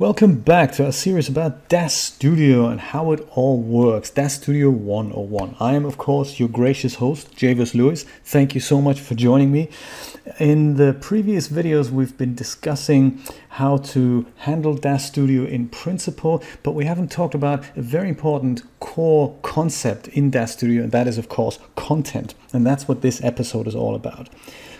Welcome back to our series about DAZ Studio and how it all works. DAZ Studio 101. I am, of course, your gracious host, Jay Versluis. Thank you so much for joining me. In the previous videos, we've been discussing how to handle DAZ Studio in principle, but we haven't talked about a very important core concept in DAZ Studio, and that is, of course, content. And that's what this episode is all about.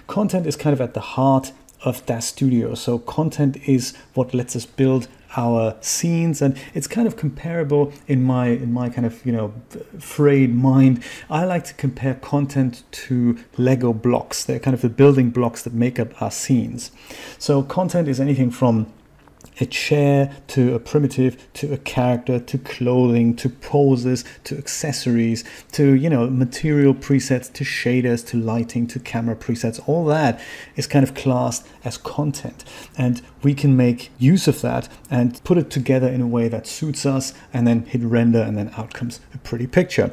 Content is kind of at the heart of DAZ Studio. So content is what lets us build our scenes and it's kind of comparable in my in my kind of you know frayed mind. I like to compare content to lego blocks. They're kind of the building blocks that make up our scenes. So content is anything from a chair to a primitive to a character to clothing to poses to accessories to you know material presets to shaders to lighting to camera presets. All that is kind of classed as content. And we can make use of that and put it together in a way that suits us and then hit render and then out comes a pretty picture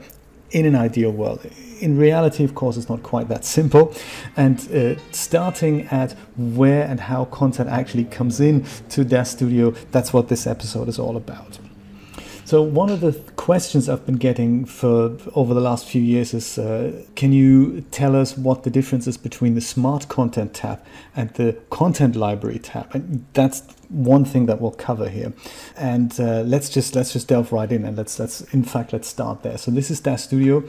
in an ideal world. In reality, of course, it's not quite that simple. And uh, starting at where and how content actually comes in to DAZ Studio, that's what this episode is all about. So one of the questions I've been getting for over the last few years is, uh, can you tell us what the difference is between the Smart Content tab and the Content Library tab? And that's one thing that we'll cover here. And uh, let's just let's just delve right in and let's let's in fact let's start there. So this is DAZ Studio,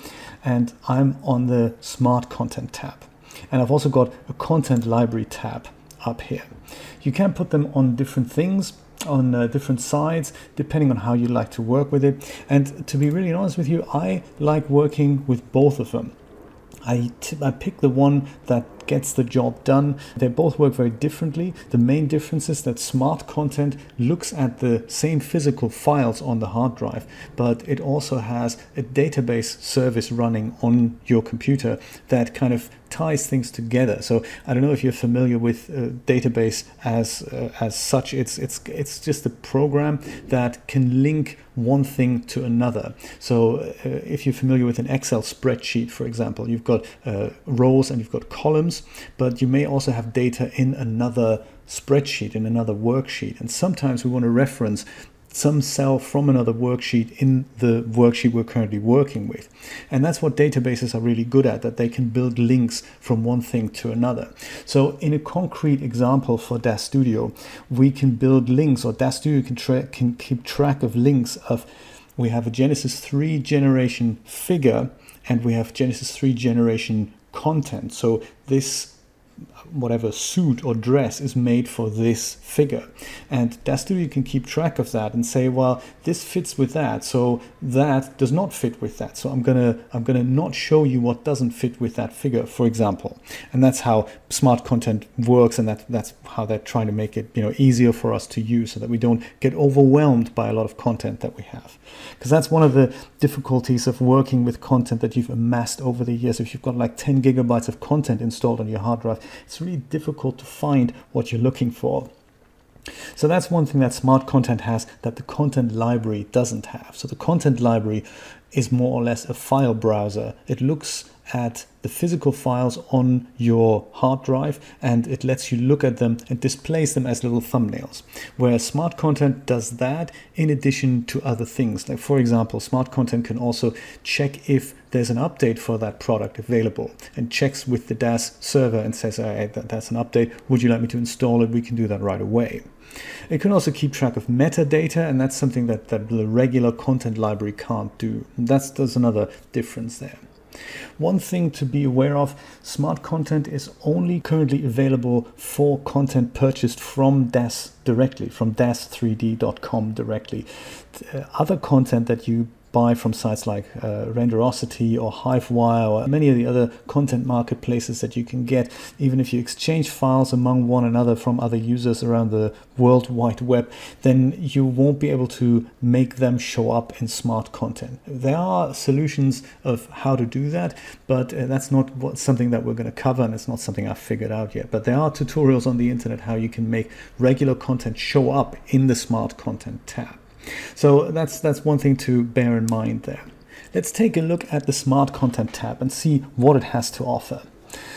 and I'm on the Smart Content tab, and I've also got a Content Library tab up here. You can put them on different things on uh, different sides depending on how you like to work with it. And to be really honest with you i like working with both of them. I, t- I pick the one that gets the job done. They both work very differently. The main difference is that smart content looks at the same physical files on the hard drive, but it also has a database service running on your computer that kind of ties things together. So I don't know if you're familiar with a database as uh, as such. It's it's it's just a program that can link one thing to another. So uh, if you're familiar with an Excel spreadsheet, for example, you've got uh, rows and you've got columns, but you may also have data in another spreadsheet in another worksheet and sometimes we want to reference some cell from another worksheet in the worksheet we're currently working with. And that's what databases are really good at, that they can build links from one thing to another. So in a concrete example for DAZ Studio, we can build links or DAZ Studio can, tra- can keep track of links of, we have a Genesis 3 generation figure and we have Genesis 3 generation content. So this whatever suit or dress is made for this figure. And DAZ Studio can keep track of that and say, well, this fits with that, so that does not fit with that. So I'm gonna I'm gonna not show you what doesn't fit with that figure, for example. And that's how smart content works, and that that's how they're trying to make it you know easier for us to use, so that we don't get overwhelmed by a lot of content that we have. Because that's one of the difficulties of working with content that you've amassed over the years. If you've got like 10 gigabytes of content installed on your hard drive, it's really difficult to find what you're looking for. So that's one thing that smart content has that the content library doesn't have. So the content library is more or less a file browser. It looks at the physical files on your hard drive and it lets you look at them and displays them as little thumbnails. Where smart content does that in addition to other things. Like for example, smart content can also check if there's an update for that product available and checks with the DAZ server and says, hey, that's an update. Would you like me to install it? We can do that right away. It can also keep track of metadata, and that's something that, that the regular content library can't do. That's, there's another difference there. One thing to be aware of smart content is only currently available for content purchased from DAZ directly, from daz3d.com directly. Uh, other content that you buy from sites like uh, Renderosity or Hivewire or many of the other content marketplaces that you can get, even if you exchange files among one another from other users around the World Wide Web, then you won't be able to make them show up in smart content. There are solutions of how to do that, but uh, that's not what, something that we're going to cover, and it's not something I've figured out yet. But there are tutorials on the internet how you can make regular content show up in the smart content tab. So that's that's one thing to bear in mind there. Let's take a look at the Smart Content tab and see what it has to offer.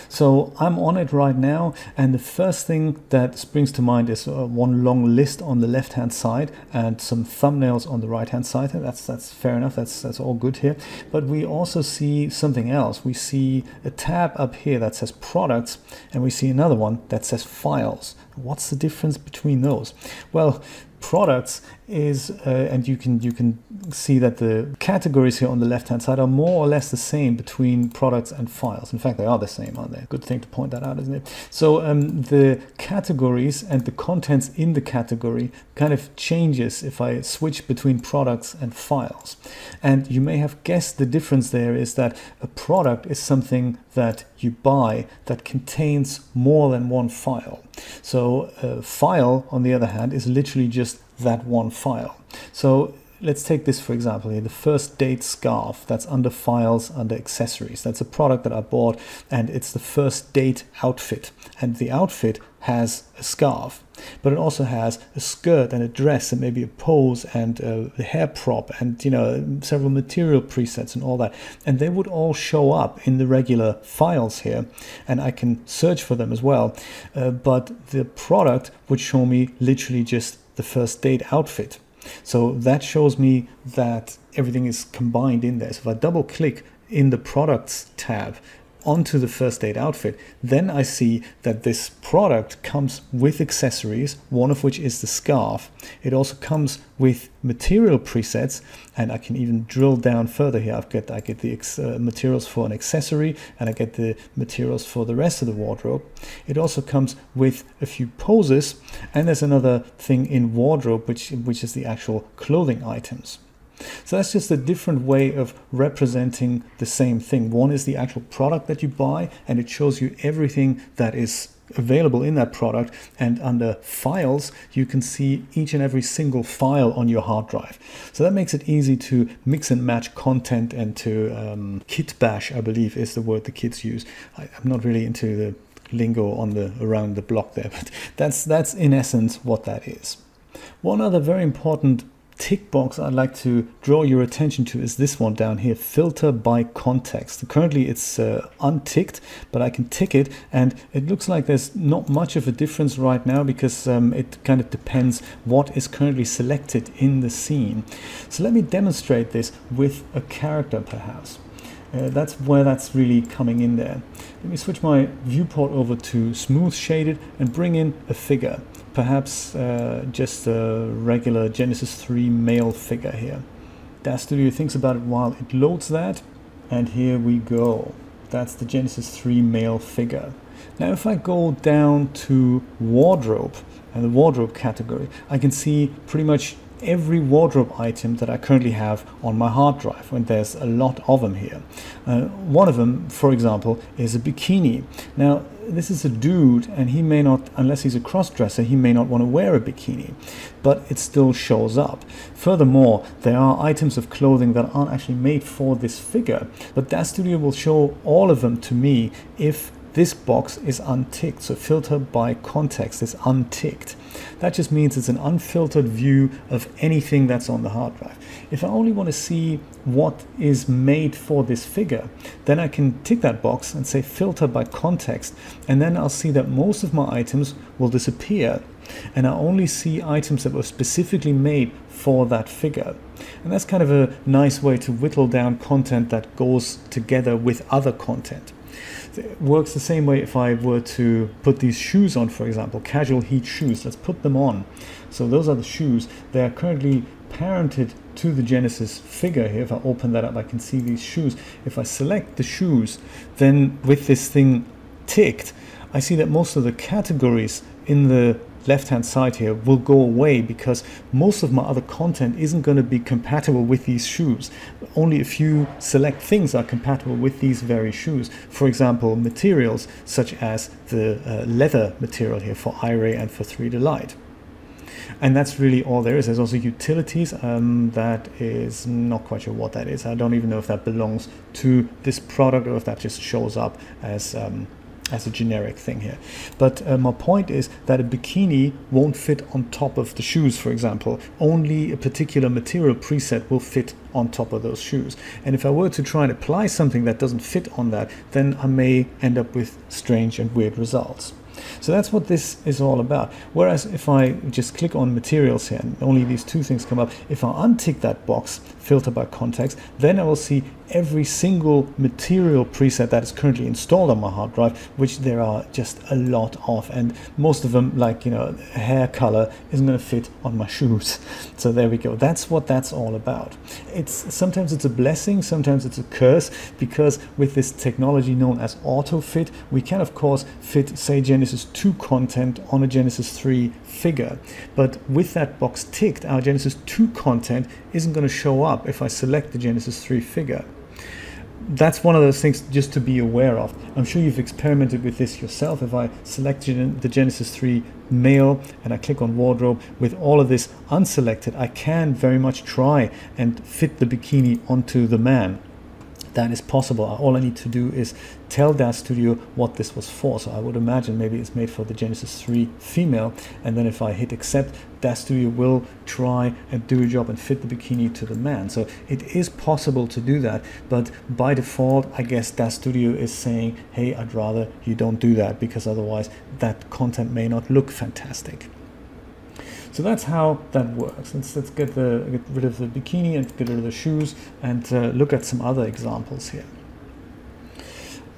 So I'm on it right now, and the first thing that springs to mind is uh, one long list on the left-hand side and some thumbnails on the right-hand side. That's that's fair enough. That's that's all good here. But we also see something else. We see a tab up here that says products, and we see another one that says files. What's the difference between those? Well, products is uh, and you can you can see that the categories here on the left hand side are more or less the same between products and files. In fact they are the same aren't they? Good thing to point that out isn't it? So um, the categories and the contents in the category kind of changes if I switch between products and files. And you may have guessed the difference there is that a product is something that you buy that contains more than one file. So a file on the other hand is literally just that one file. So let's take this for example here the first date scarf that's under files under accessories. That's a product that i bought and it's the first date outfit. And the outfit has a scarf but it also has a skirt and a dress and maybe a pose and a hair prop and you know several material presets and all that. And they would all show up in the regular files here and i can search for them as well. Uh, but the product would show me literally just the first date outfit. So that shows me that everything is combined in there. So if I double click in the products tab onto the first date outfit, then I see that this product comes with accessories, one of which is the scarf. It also comes with material presets, and I can even drill down further here. I've got I get the uh, materials for an accessory, and I get the materials for the rest of the wardrobe. It also comes with a few poses, and there's another thing in wardrobe, which which is the actual clothing items. So that's just a different way of representing the same thing. One is the actual product that you buy, and it shows you everything that is available in that product and under files you can see each and every single file on your hard drive. So that makes it easy to mix and match content and to um, kit bash i believe is the word the kids use. I, i'm not really into the lingo on the around the block there but that's that's in essence what that is. One other very important tick box I'd like to draw your attention to is this one down here, filter by context. Currently it's uh, unticked, but I can tick it and it looks like there's not much of a difference right now because um, it kind of depends what is currently selected in the scene. So let me demonstrate this with a character perhaps. Uh, that's where that's really coming in there. Let me switch my viewport over to smooth shaded and bring in a figure perhaps uh, just a regular Genesis 3 male figure here. DAZ Studio thinks about it while it loads that, and here we go. That's the Genesis 3 male figure. Now if I go down to wardrobe and the wardrobe category, I can see pretty much every wardrobe item that I currently have on my hard drive, and there's a lot of them here. Uh, one of them, for example, is a bikini. Now, this is a dude, and he may not, unless he's a cross-dresser, he may not want to wear a bikini, but it still shows up. Furthermore, there are items of clothing that aren't actually made for this figure, but DAZ Studio will show all of them to me if this box is unticked. So filter by context is unticked. That just means it's an unfiltered view of anything that's on the hard drive. If I only want to see what is made for this figure, then I can tick that box and say filter by context, and then I'll see that most of my items will disappear, and I only see items that were specifically made for that figure. And that's kind of a nice way to whittle down content that goes together with other content. It works the same way if I were to put these shoes on, for example, casual heat shoes. Let's put them on. So those are the shoes. They are currently parented to the Genesis figure here. If I open that up, I can see these shoes. If I select the shoes, then with this thing ticked, I see that most of the categories in the left hand side here will go away because most of my other content isn't going to be compatible with these shoes. Only a few select things are compatible with these very shoes. For example, materials such as the uh, leather material here for iRay and for 3Delight. And that's really all there is. There's also utilities. Um, that is not quite sure what that is. I don't even know if that belongs to this product or if that just shows up as um, as a generic thing here. But uh, my point is that a bikini won't fit on top of the shoes, for example. Only a particular material preset will fit on top of those shoes. And if I were to try and apply something that doesn't fit on that, then I may end up with strange and weird results. So that's what this is all about. Whereas if I just click on materials here and only these two things come up, if I untick that box, filter by context, then I will see every single material preset that is currently installed on my hard drive, which there are just a lot of. And most of them, like, you know, hair color isn't going to fit on my shoes. So there we go. That's what that's all about. It's sometimes it's a blessing, sometimes it's a curse, because with this technology known as auto fit, we can of course fit, say, Genesis 2 content on a Genesis 3 figure. But with that box ticked, our Genesis 2 content isn't going to show up if I select the Genesis 3 figure that's one of those things just to be aware of. I'm sure you've experimented with this yourself. If I select the Genesis 3 male and I click on wardrobe with all of this unselected, I can very much try and fit the bikini onto the man that is possible. All I need to do is tell DAZ Studio what this was for. So I would imagine maybe it's made for the Genesis 3 female. And then if I hit accept, DAZ Studio will try and do a job and fit the bikini to the man. So it is possible to do that. But by default, I guess DAZ Studio is saying, hey, I'd rather you don't do that because otherwise that content may not look fantastic. So that's how that works. Let's, let's get, the, get rid of the bikini and get rid of the shoes and uh, look at some other examples here.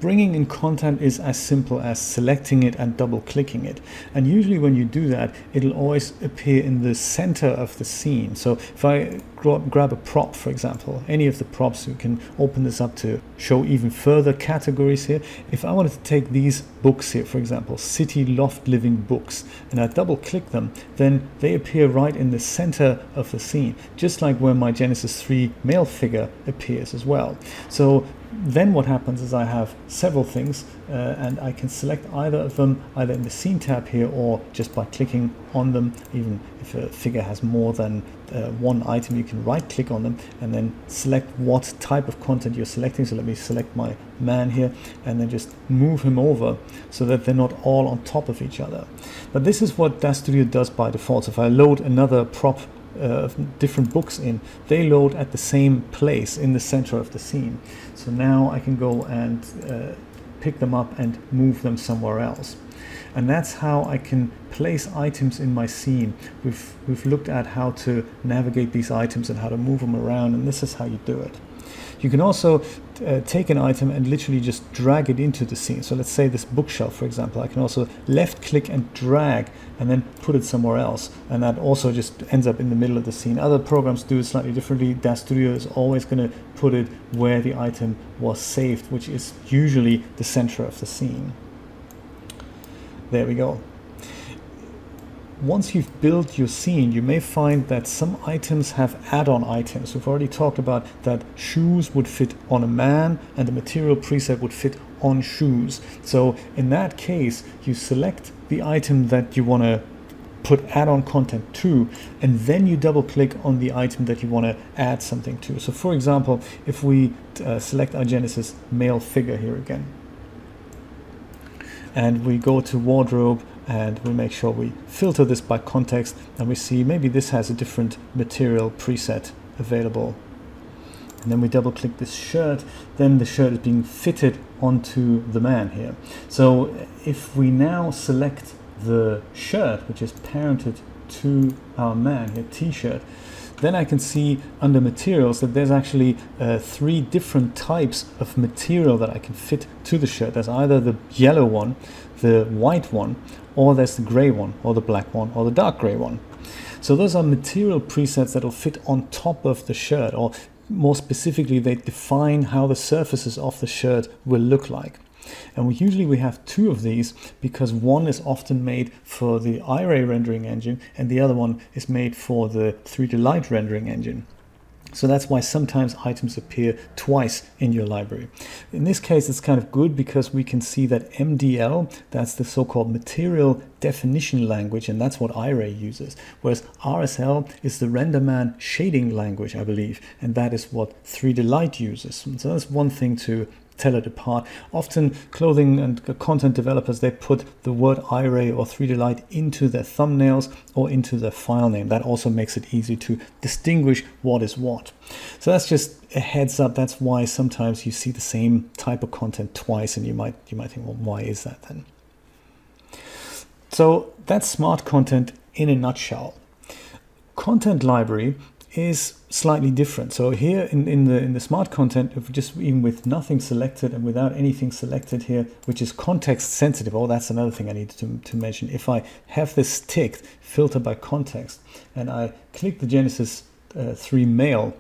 Bringing in content is as simple as selecting it and double clicking it. And usually when you do that, it'll always appear in the center of the scene. So if I grab a prop, for example, any of the props, you can open this up to show even further categories here. If I wanted to take these books here, for example, City Loft Living books, and I double click them, then they appear right in the center of the scene, just like where my Genesis 3 male figure appears as well. So then what happens is I have several things uh, and I can select either of them either in the scene tab here or just by clicking on them. Even if a figure has more than uh, one item you can right click on them and then select what type of content you're selecting. So let me select my man here and then just move him over so that they're not all on top of each other. But this is what DAZ Studio does by default. So if I load another prop uh, different books in, they load at the same place in the center of the scene. So now I can go and uh, pick them up and move them somewhere else. And that's how I can place items in my scene. We've, we've looked at how to navigate these items and how to move them around, and this is how you do it. You can also uh, take an item and literally just drag it into the scene. So let's say this bookshelf, for example, I can also left click and drag and then put it somewhere else. And that also just ends up in the middle of the scene. Other programs do it slightly differently. DAZ Studio is always going to put it where the item was saved, which is usually the center of the scene. There we go once you've built your scene, you may find that some items have add-on items. We've already talked about that shoes would fit on a man and the material preset would fit on shoes. So in that case, you select the item that you want to put add-on content to and then you double click on the item that you want to add something to. So for example, if we uh, select our Genesis male figure here again and we go to wardrobe and we make sure we filter this by context and we see maybe this has a different material preset available. And then we double click this shirt then the shirt is being fitted onto the man here. So if we now select the shirt which is parented to our man here t-shirt then I can see under materials that there's actually uh, three different types of material that I can fit to the shirt. There's either the yellow one, the white one, or there's the gray one, or the black one, or the dark gray one. So those are material presets that will fit on top of the shirt, or more specifically, they define how the surfaces of the shirt will look like. And we usually we have two of these because one is often made for the Iray rendering engine and the other one is made for the 3Delight rendering engine. So that's why sometimes items appear twice in your library. In this case, it's kind of good because we can see that MDL, that's the so-called material definition language, and that's what Iray uses. Whereas RSL is the RenderMan shading language, I believe, and that is what 3Delight uses. So that's one thing to tell it apart. Often clothing and content developers, they put the word iRay or 3Delight into their thumbnails or into their file name. That also makes it easy to distinguish what is what. So that's just a heads up. That's why sometimes you see the same type of content twice and you might, you might think, well, why is that then? So that's smart content in a nutshell. Content library is slightly different. So here in, in the in the smart content, if just even with nothing selected and without anything selected here, which is context sensitive. Oh, that's another thing I need to, to mention. If I have this ticked, filter by context, and I click the Genesis uh, 3 male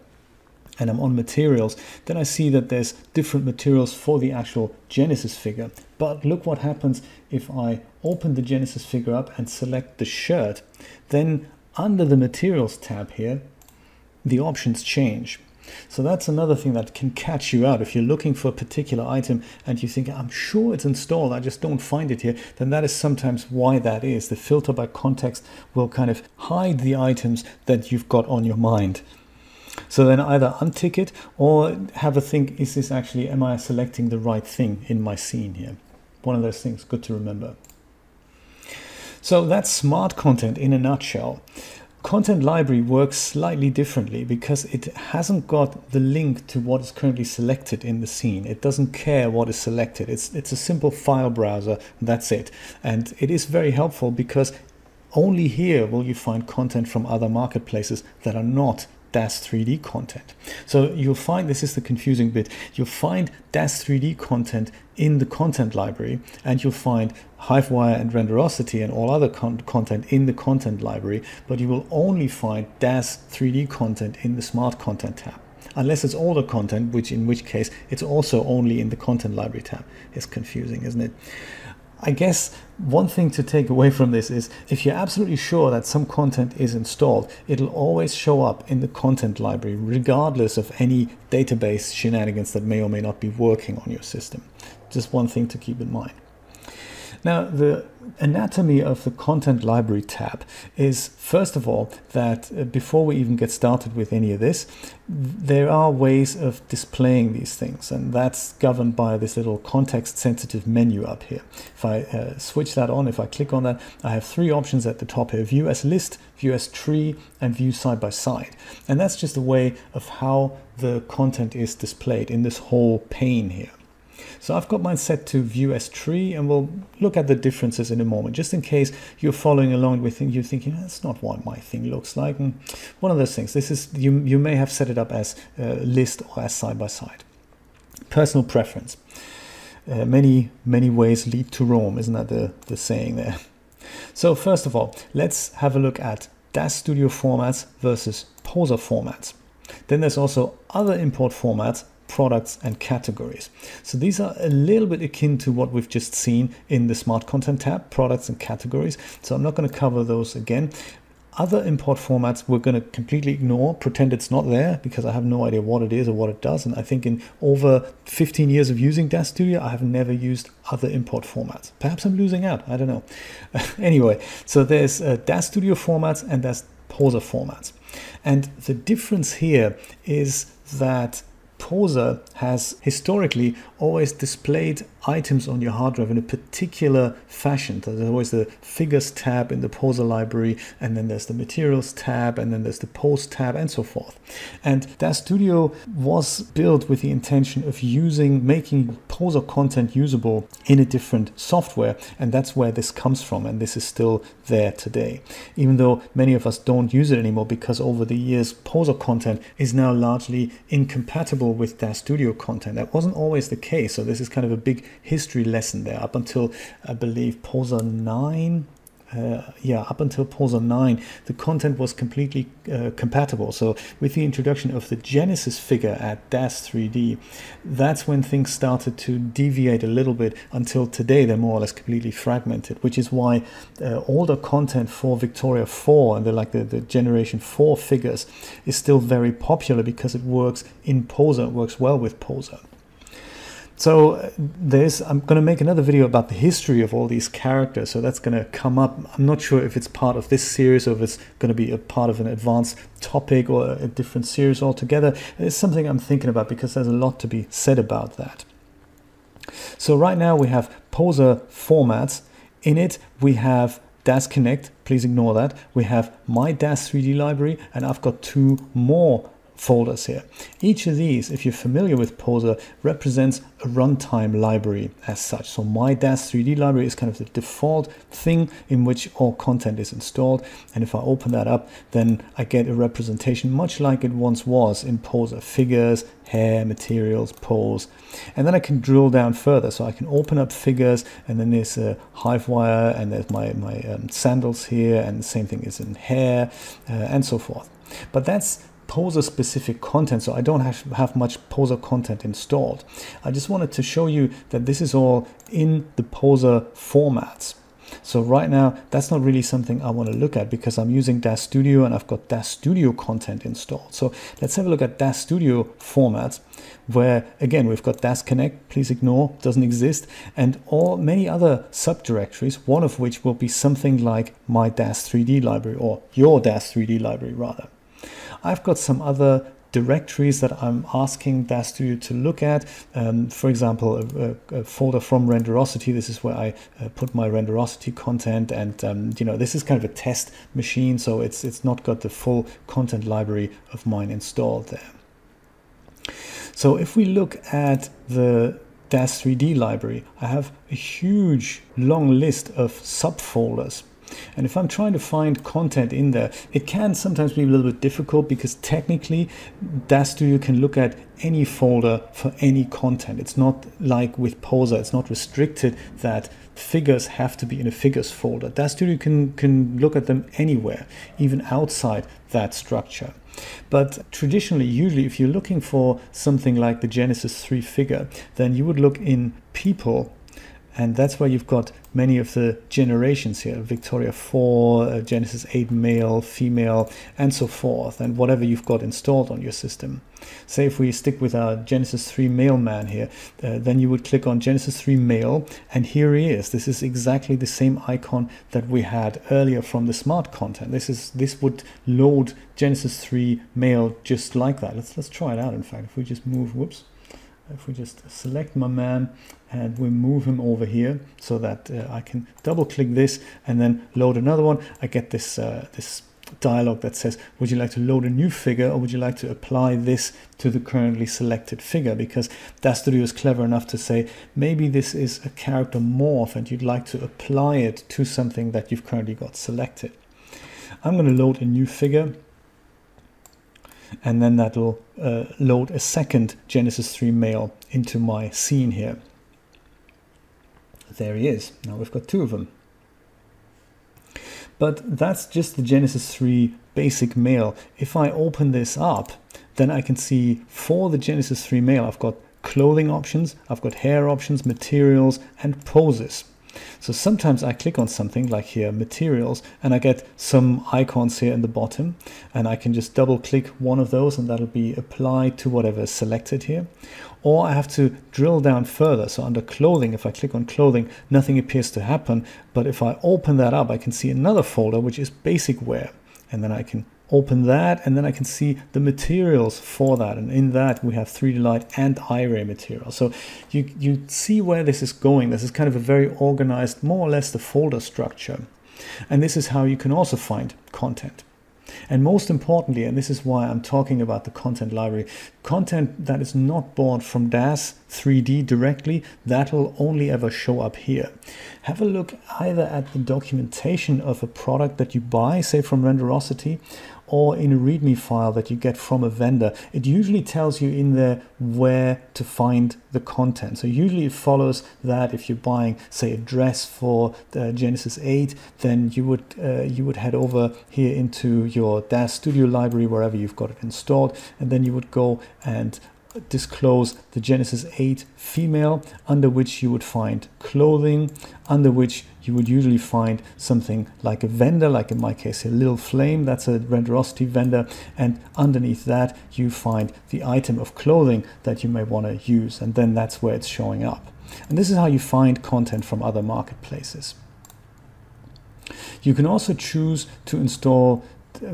and I'm on materials, then I see that there's different materials for the actual Genesis figure. But look what happens if I open the Genesis figure up and select the shirt. Then under the materials tab here, the options change. So that's another thing that can catch you out. If you're looking for a particular item and you think, I'm sure it's installed, I just don't find it here, then that is sometimes why that is. The filter by context will kind of hide the items that you've got on your mind. So then either untick it or have a think, is this actually, am I selecting the right thing in my scene here? One of those things, good to remember. So that's smart content in a nutshell. Content library works slightly differently because it hasn't got the link to what is currently selected in the scene. It doesn't care what is selected. It's, it's a simple file browser. That's it. And it is very helpful because only here will you find content from other marketplaces that are not DAZ 3D content. So you'll find, this is the confusing bit, you'll find DAZ 3D content in the content library and you'll find Hivewire and Renderosity and all other con content in the content library, but you will only find DAZ 3D content in the Smart Content tab. Unless it's older content, which in which case it's also only in the content library tab. It's confusing, isn't it? I guess one thing to take away from this is if you're absolutely sure that some content is installed, it'll always show up in the content library, regardless of any database shenanigans that may or may not be working on your system. Just one thing to keep in mind. Now, the anatomy of the content library tab is first of all that uh, before we even get started with any of this, there are ways of displaying these things, and that's governed by this little context sensitive menu up here. If I uh, switch that on, if I click on that, I have three options at the top here view as list, view as tree, and view side by side. And that's just a way of how the content is displayed in this whole pane here. So I've got mine set to view as tree and we'll look at the differences in a moment, just in case you're following along with you're thinking, that's not what my thing looks like. And one of those things, this is, you, you may have set it up as list or as side by side. Personal preference. Uh, many, many ways lead to Rome, isn't that the, the saying there? So first of all, let's have a look at DAZ Studio formats versus Poser formats. Then there's also other import formats products and categories. So these are a little bit akin to what we've just seen in the smart content tab, products and categories. So I'm not going to cover those again. Other import formats we're going to completely ignore, pretend it's not there because I have no idea what it is or what it does. And I think in over 15 years of using DAZ Studio, I have never used other import formats. Perhaps I'm losing out, I don't know. anyway, so there's uh, DAZ Studio formats and there's Poser formats. And the difference here is that Poser has historically always displayed items on your hard drive in a particular fashion. There's always the figures tab in the Poser library, and then there's the materials tab, and then there's the post tab, and so forth. And DAZ Studio was built with the intention of using, making Poser content usable in a different software, and that's where this comes from, and this is still there today. Even though many of us don't use it anymore because over the years, Poser content is now largely incompatible with DAZ Studio content. That wasn't always the case. So this is kind of a big history lesson there up until I believe Poser 9 uh, yeah, up until Poser 9, the content was completely uh, compatible. So with the introduction of the Genesis figure at DAZ 3D, that's when things started to deviate a little bit until today they're more or less completely fragmented, which is why uh, older content for Victoria 4 and the like the, the generation 4 figures is still very popular because it works in Poser, it works well with Poser. So there's, I'm going to make another video about the history of all these characters. So that's going to come up. I'm not sure if it's part of this series or if it's going to be a part of an advanced topic or a different series altogether. It's something I'm thinking about because there's a lot to be said about that. So right now we have Poser formats. In it, we have DAZ Connect, please ignore that. We have my DAZ 3D library, and I've got two more folders here. Each of these, if you're familiar with Poser, represents a runtime library as such. So my DAZ 3D library is kind of the default thing in which all content is installed. And if I open that up, then I get a representation much like it once was in Poser. Figures, hair, materials, pose. And then I can drill down further. So I can open up figures and then there's a Hivewire and there's my, my um, sandals here and the same thing is in hair uh, and so forth. But that's Poser specific content, so I don't have, have much Poser content installed. I just wanted to show you that this is all in the Poser formats. So right now, that's not really something I want to look at because I'm using DAZ Studio and I've got DAZ Studio content installed. So let's have a look at DAZ Studio formats where again, we've got DAZ Connect, please ignore, doesn't exist, and all many other subdirectories, one of which will be something like my DAZ 3D library or your DAZ 3D library rather. I've got some other directories that I'm asking DAZ Studio to look at. Um, for example, a, a, folder from Renderosity. This is where I uh, put my Renderosity content, and um, you know this is kind of a test machine, so it's it's not got the full content library of mine installed there. So if we look at the DAZ 3D library, I have a huge long list of subfolders and if I'm trying to find content in there, it can sometimes be a little bit difficult because technically DAZ Studio can look at any folder for any content. It's not like with Poser, it's not restricted that figures have to be in a figures folder. DAZ Studio can, can look at them anywhere, even outside that structure. But traditionally, usually, if you're looking for something like the Genesis 3 figure, then you would look in people and that's why you've got many of the generations here Victoria 4, uh, Genesis 8 male, female, and so forth, and whatever you've got installed on your system. Say if we stick with our Genesis 3 male man here, uh, then you would click on Genesis 3 male, and here he is. This is exactly the same icon that we had earlier from the smart content. This is this would load Genesis 3 male just like that. Let's let's try it out. In fact, if we just move, whoops if we just select my man and we move him over here so that uh, I can double click this and then load another one, I get this, uh, this dialog that says, would you like to load a new figure or would you like to apply this to the currently selected figure? Because DAZ Studio is clever enough to say, maybe this is a character morph and you'd like to apply it to something that you've currently got selected. I'm going to load a new figure and then that'll uh, load a second Genesis 3 male into my scene here. There he is. Now we've got two of them. But that's just the Genesis 3 basic male. If I open this up, then I can see for the Genesis 3 male, I've got clothing options, I've got hair options, materials, and poses. So sometimes I click on something like here, materials, and I get some icons here in the bottom, and I can just double click one of those and that'll be applied to whatever is selected here. Or I have to drill down further. So under clothing, if I click on clothing, nothing appears to happen. But if I open that up, I can see another folder, which is basic wear. And then I can open that and then I can see the materials for that and in that we have 3Delight and iRay material. So you, you see where this is going. This is kind of a very organized, more or less the folder structure. And this is how you can also find content. And most importantly, and this is why I'm talking about the content library, content that is not bought from DAZ 3D directly, that'll only ever show up here. Have a look either at the documentation of a product that you buy, say from Renderosity, or in a README file that you get from a vendor, it usually tells you in there where to find the content. So usually it follows that if you're buying, say, a dress for the Genesis 8, then you would uh, you would head over here into your DAZ Studio library wherever you've got it installed, and then you would go and disclose the Genesis 8 female, under which you would find clothing, under which you would usually find something like a vendor, like in my case, a little flame, that's a renderosity vendor, and underneath that you find the item of clothing that you may want to use, and then that's where it's showing up. And this is how you find content from other marketplaces. You can also choose to install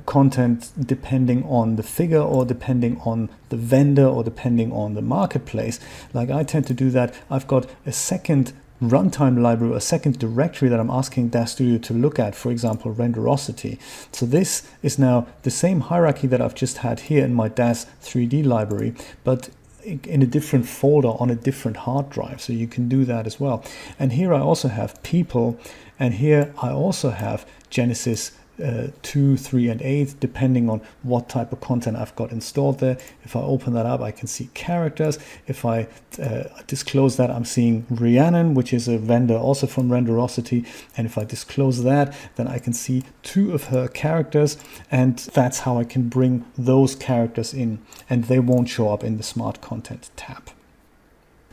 content depending on the figure or depending on the vendor or depending on the marketplace. Like I tend to do that. I've got a second runtime library, a second directory that I'm asking DAZ Studio to look at, for example, Renderosity. So this is now the same hierarchy that I've just had here in my DAZ 3D library, but in a different folder on a different hard drive. So you can do that as well. And here I also have people, and here I also have Genesis uh, 2, 3, and 8, depending on what type of content I've got installed there. If I open that up, I can see characters. If I uh, disclose that, I'm seeing Rhiannon, which is a vendor also from Renderosity. And if I disclose that, then I can see two of her characters. And that's how I can bring those characters in. And they won't show up in the Smart Content tab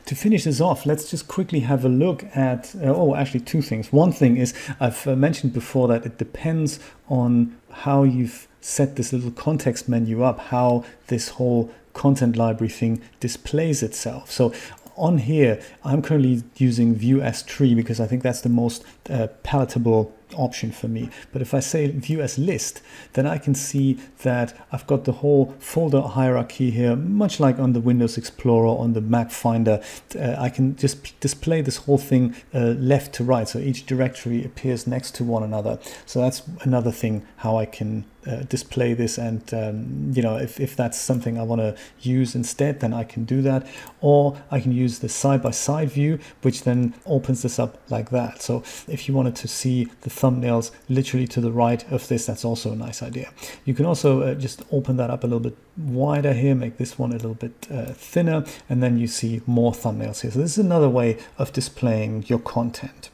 to finish this off, let's just quickly have a look at, uh, oh, actually, two things. One thing is, I've uh, mentioned before that it depends on how you've set this little context menu up, how this whole content library thing displays itself. So on here, I'm currently using view as tree because I think that's the most uh, palatable option for me. But if I say view as list, then I can see that I've got the whole folder hierarchy here, much like on the Windows Explorer, on the Mac Finder. Uh, I can just display this whole thing uh, left to right. So each directory appears next to one another. So that's another thing how I can uh, display this and um, you know if, if that's something I want to use instead then I can do that. Or I can use the side-by-side -side view which then opens this up like that. So if you wanted to see the thumbnails literally to the right of this that's also a nice idea. You can also uh, just open that up a little bit wider here make this one a little bit uh, thinner and then you see more thumbnails here. So this is another way of displaying your content.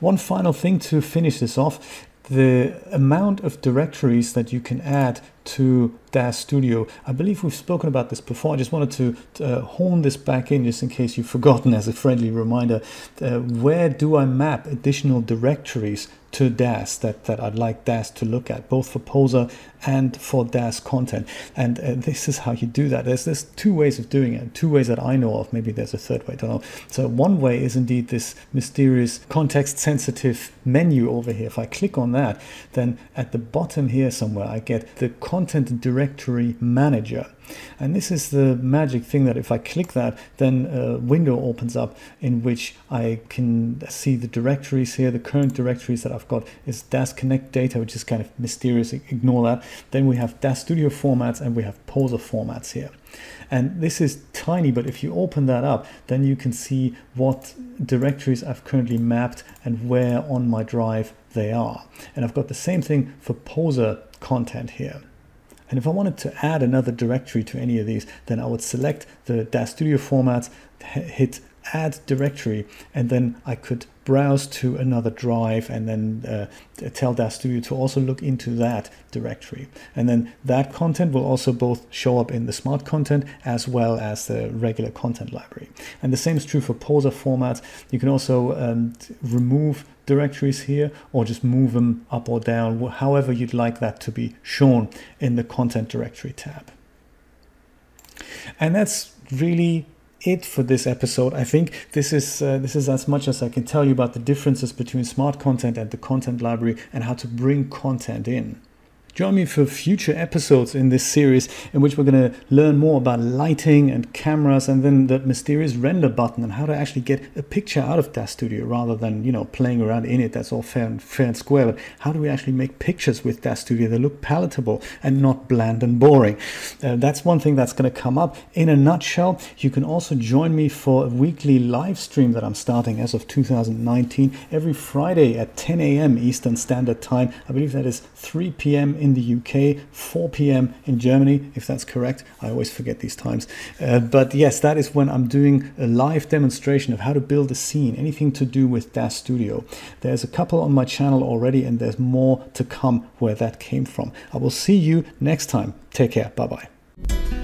One final thing to finish this off the amount of directories that you can add to DAZ Studio. I believe we've spoken about this before. I just wanted to uh, hone this back in just in case you've forgotten as a friendly reminder. Uh, where do I map additional directories to DAZ that, that I'd like DAZ to look at, both for Poser and for DAZ content. And uh, this is how you do that. There's, there's two ways of doing it, two ways that I know of. Maybe there's a third way, I don't know. So one way is indeed this mysterious context sensitive menu over here. If I click on that, then at the bottom here somewhere, I get the content directory manager. And this is the magic thing that if I click that, then a window opens up in which I can see the directories here. The current directories that I've got is DAZ Connect data, which is kind of mysterious. Ignore that. Then we have DAZ Studio formats and we have Poser formats here. And this is tiny, but if you open that up, then you can see what directories I've currently mapped and where on my drive they are. And I've got the same thing for Poser content here. And if I wanted to add another directory to any of these, then I would select the DAZ Studio formats, hit add directory, and then I could browse to another drive and then uh, tell DAZ Studio to also look into that directory. And then that content will also both show up in the smart content as well as the regular content library. And the same is true for Poser formats. You can also um, remove directories here or just move them up or down, however you'd like that to be shown in the content directory tab. And that's really it for this episode. I think this is uh, this is as much as I can tell you about the differences between smart content and the content library and how to bring content in. Join me for future episodes in this series in which we're going to learn more about lighting and cameras and then the mysterious render button and how to actually get a picture out of DAZ Studio rather than, you know, playing around in it. That's all fair and, fair and square. But how do we actually make pictures with DAZ Studio that look palatable and not bland and boring? Uh, that's one thing that's going to come up. In a nutshell, you can also join me for a weekly live stream that I'm starting as of 2019 every Friday at 10 a.m. Eastern Standard Time. I believe that is 3 p.m. in in the UK, 4 p.m. in Germany, if that's correct. I always forget these times. Uh, but yes, that is when I'm doing a live demonstration of how to build a scene, anything to do with DAZ Studio. There's a couple on my channel already, and there's more to come where that came from. I will see you next time. Take care. Bye bye.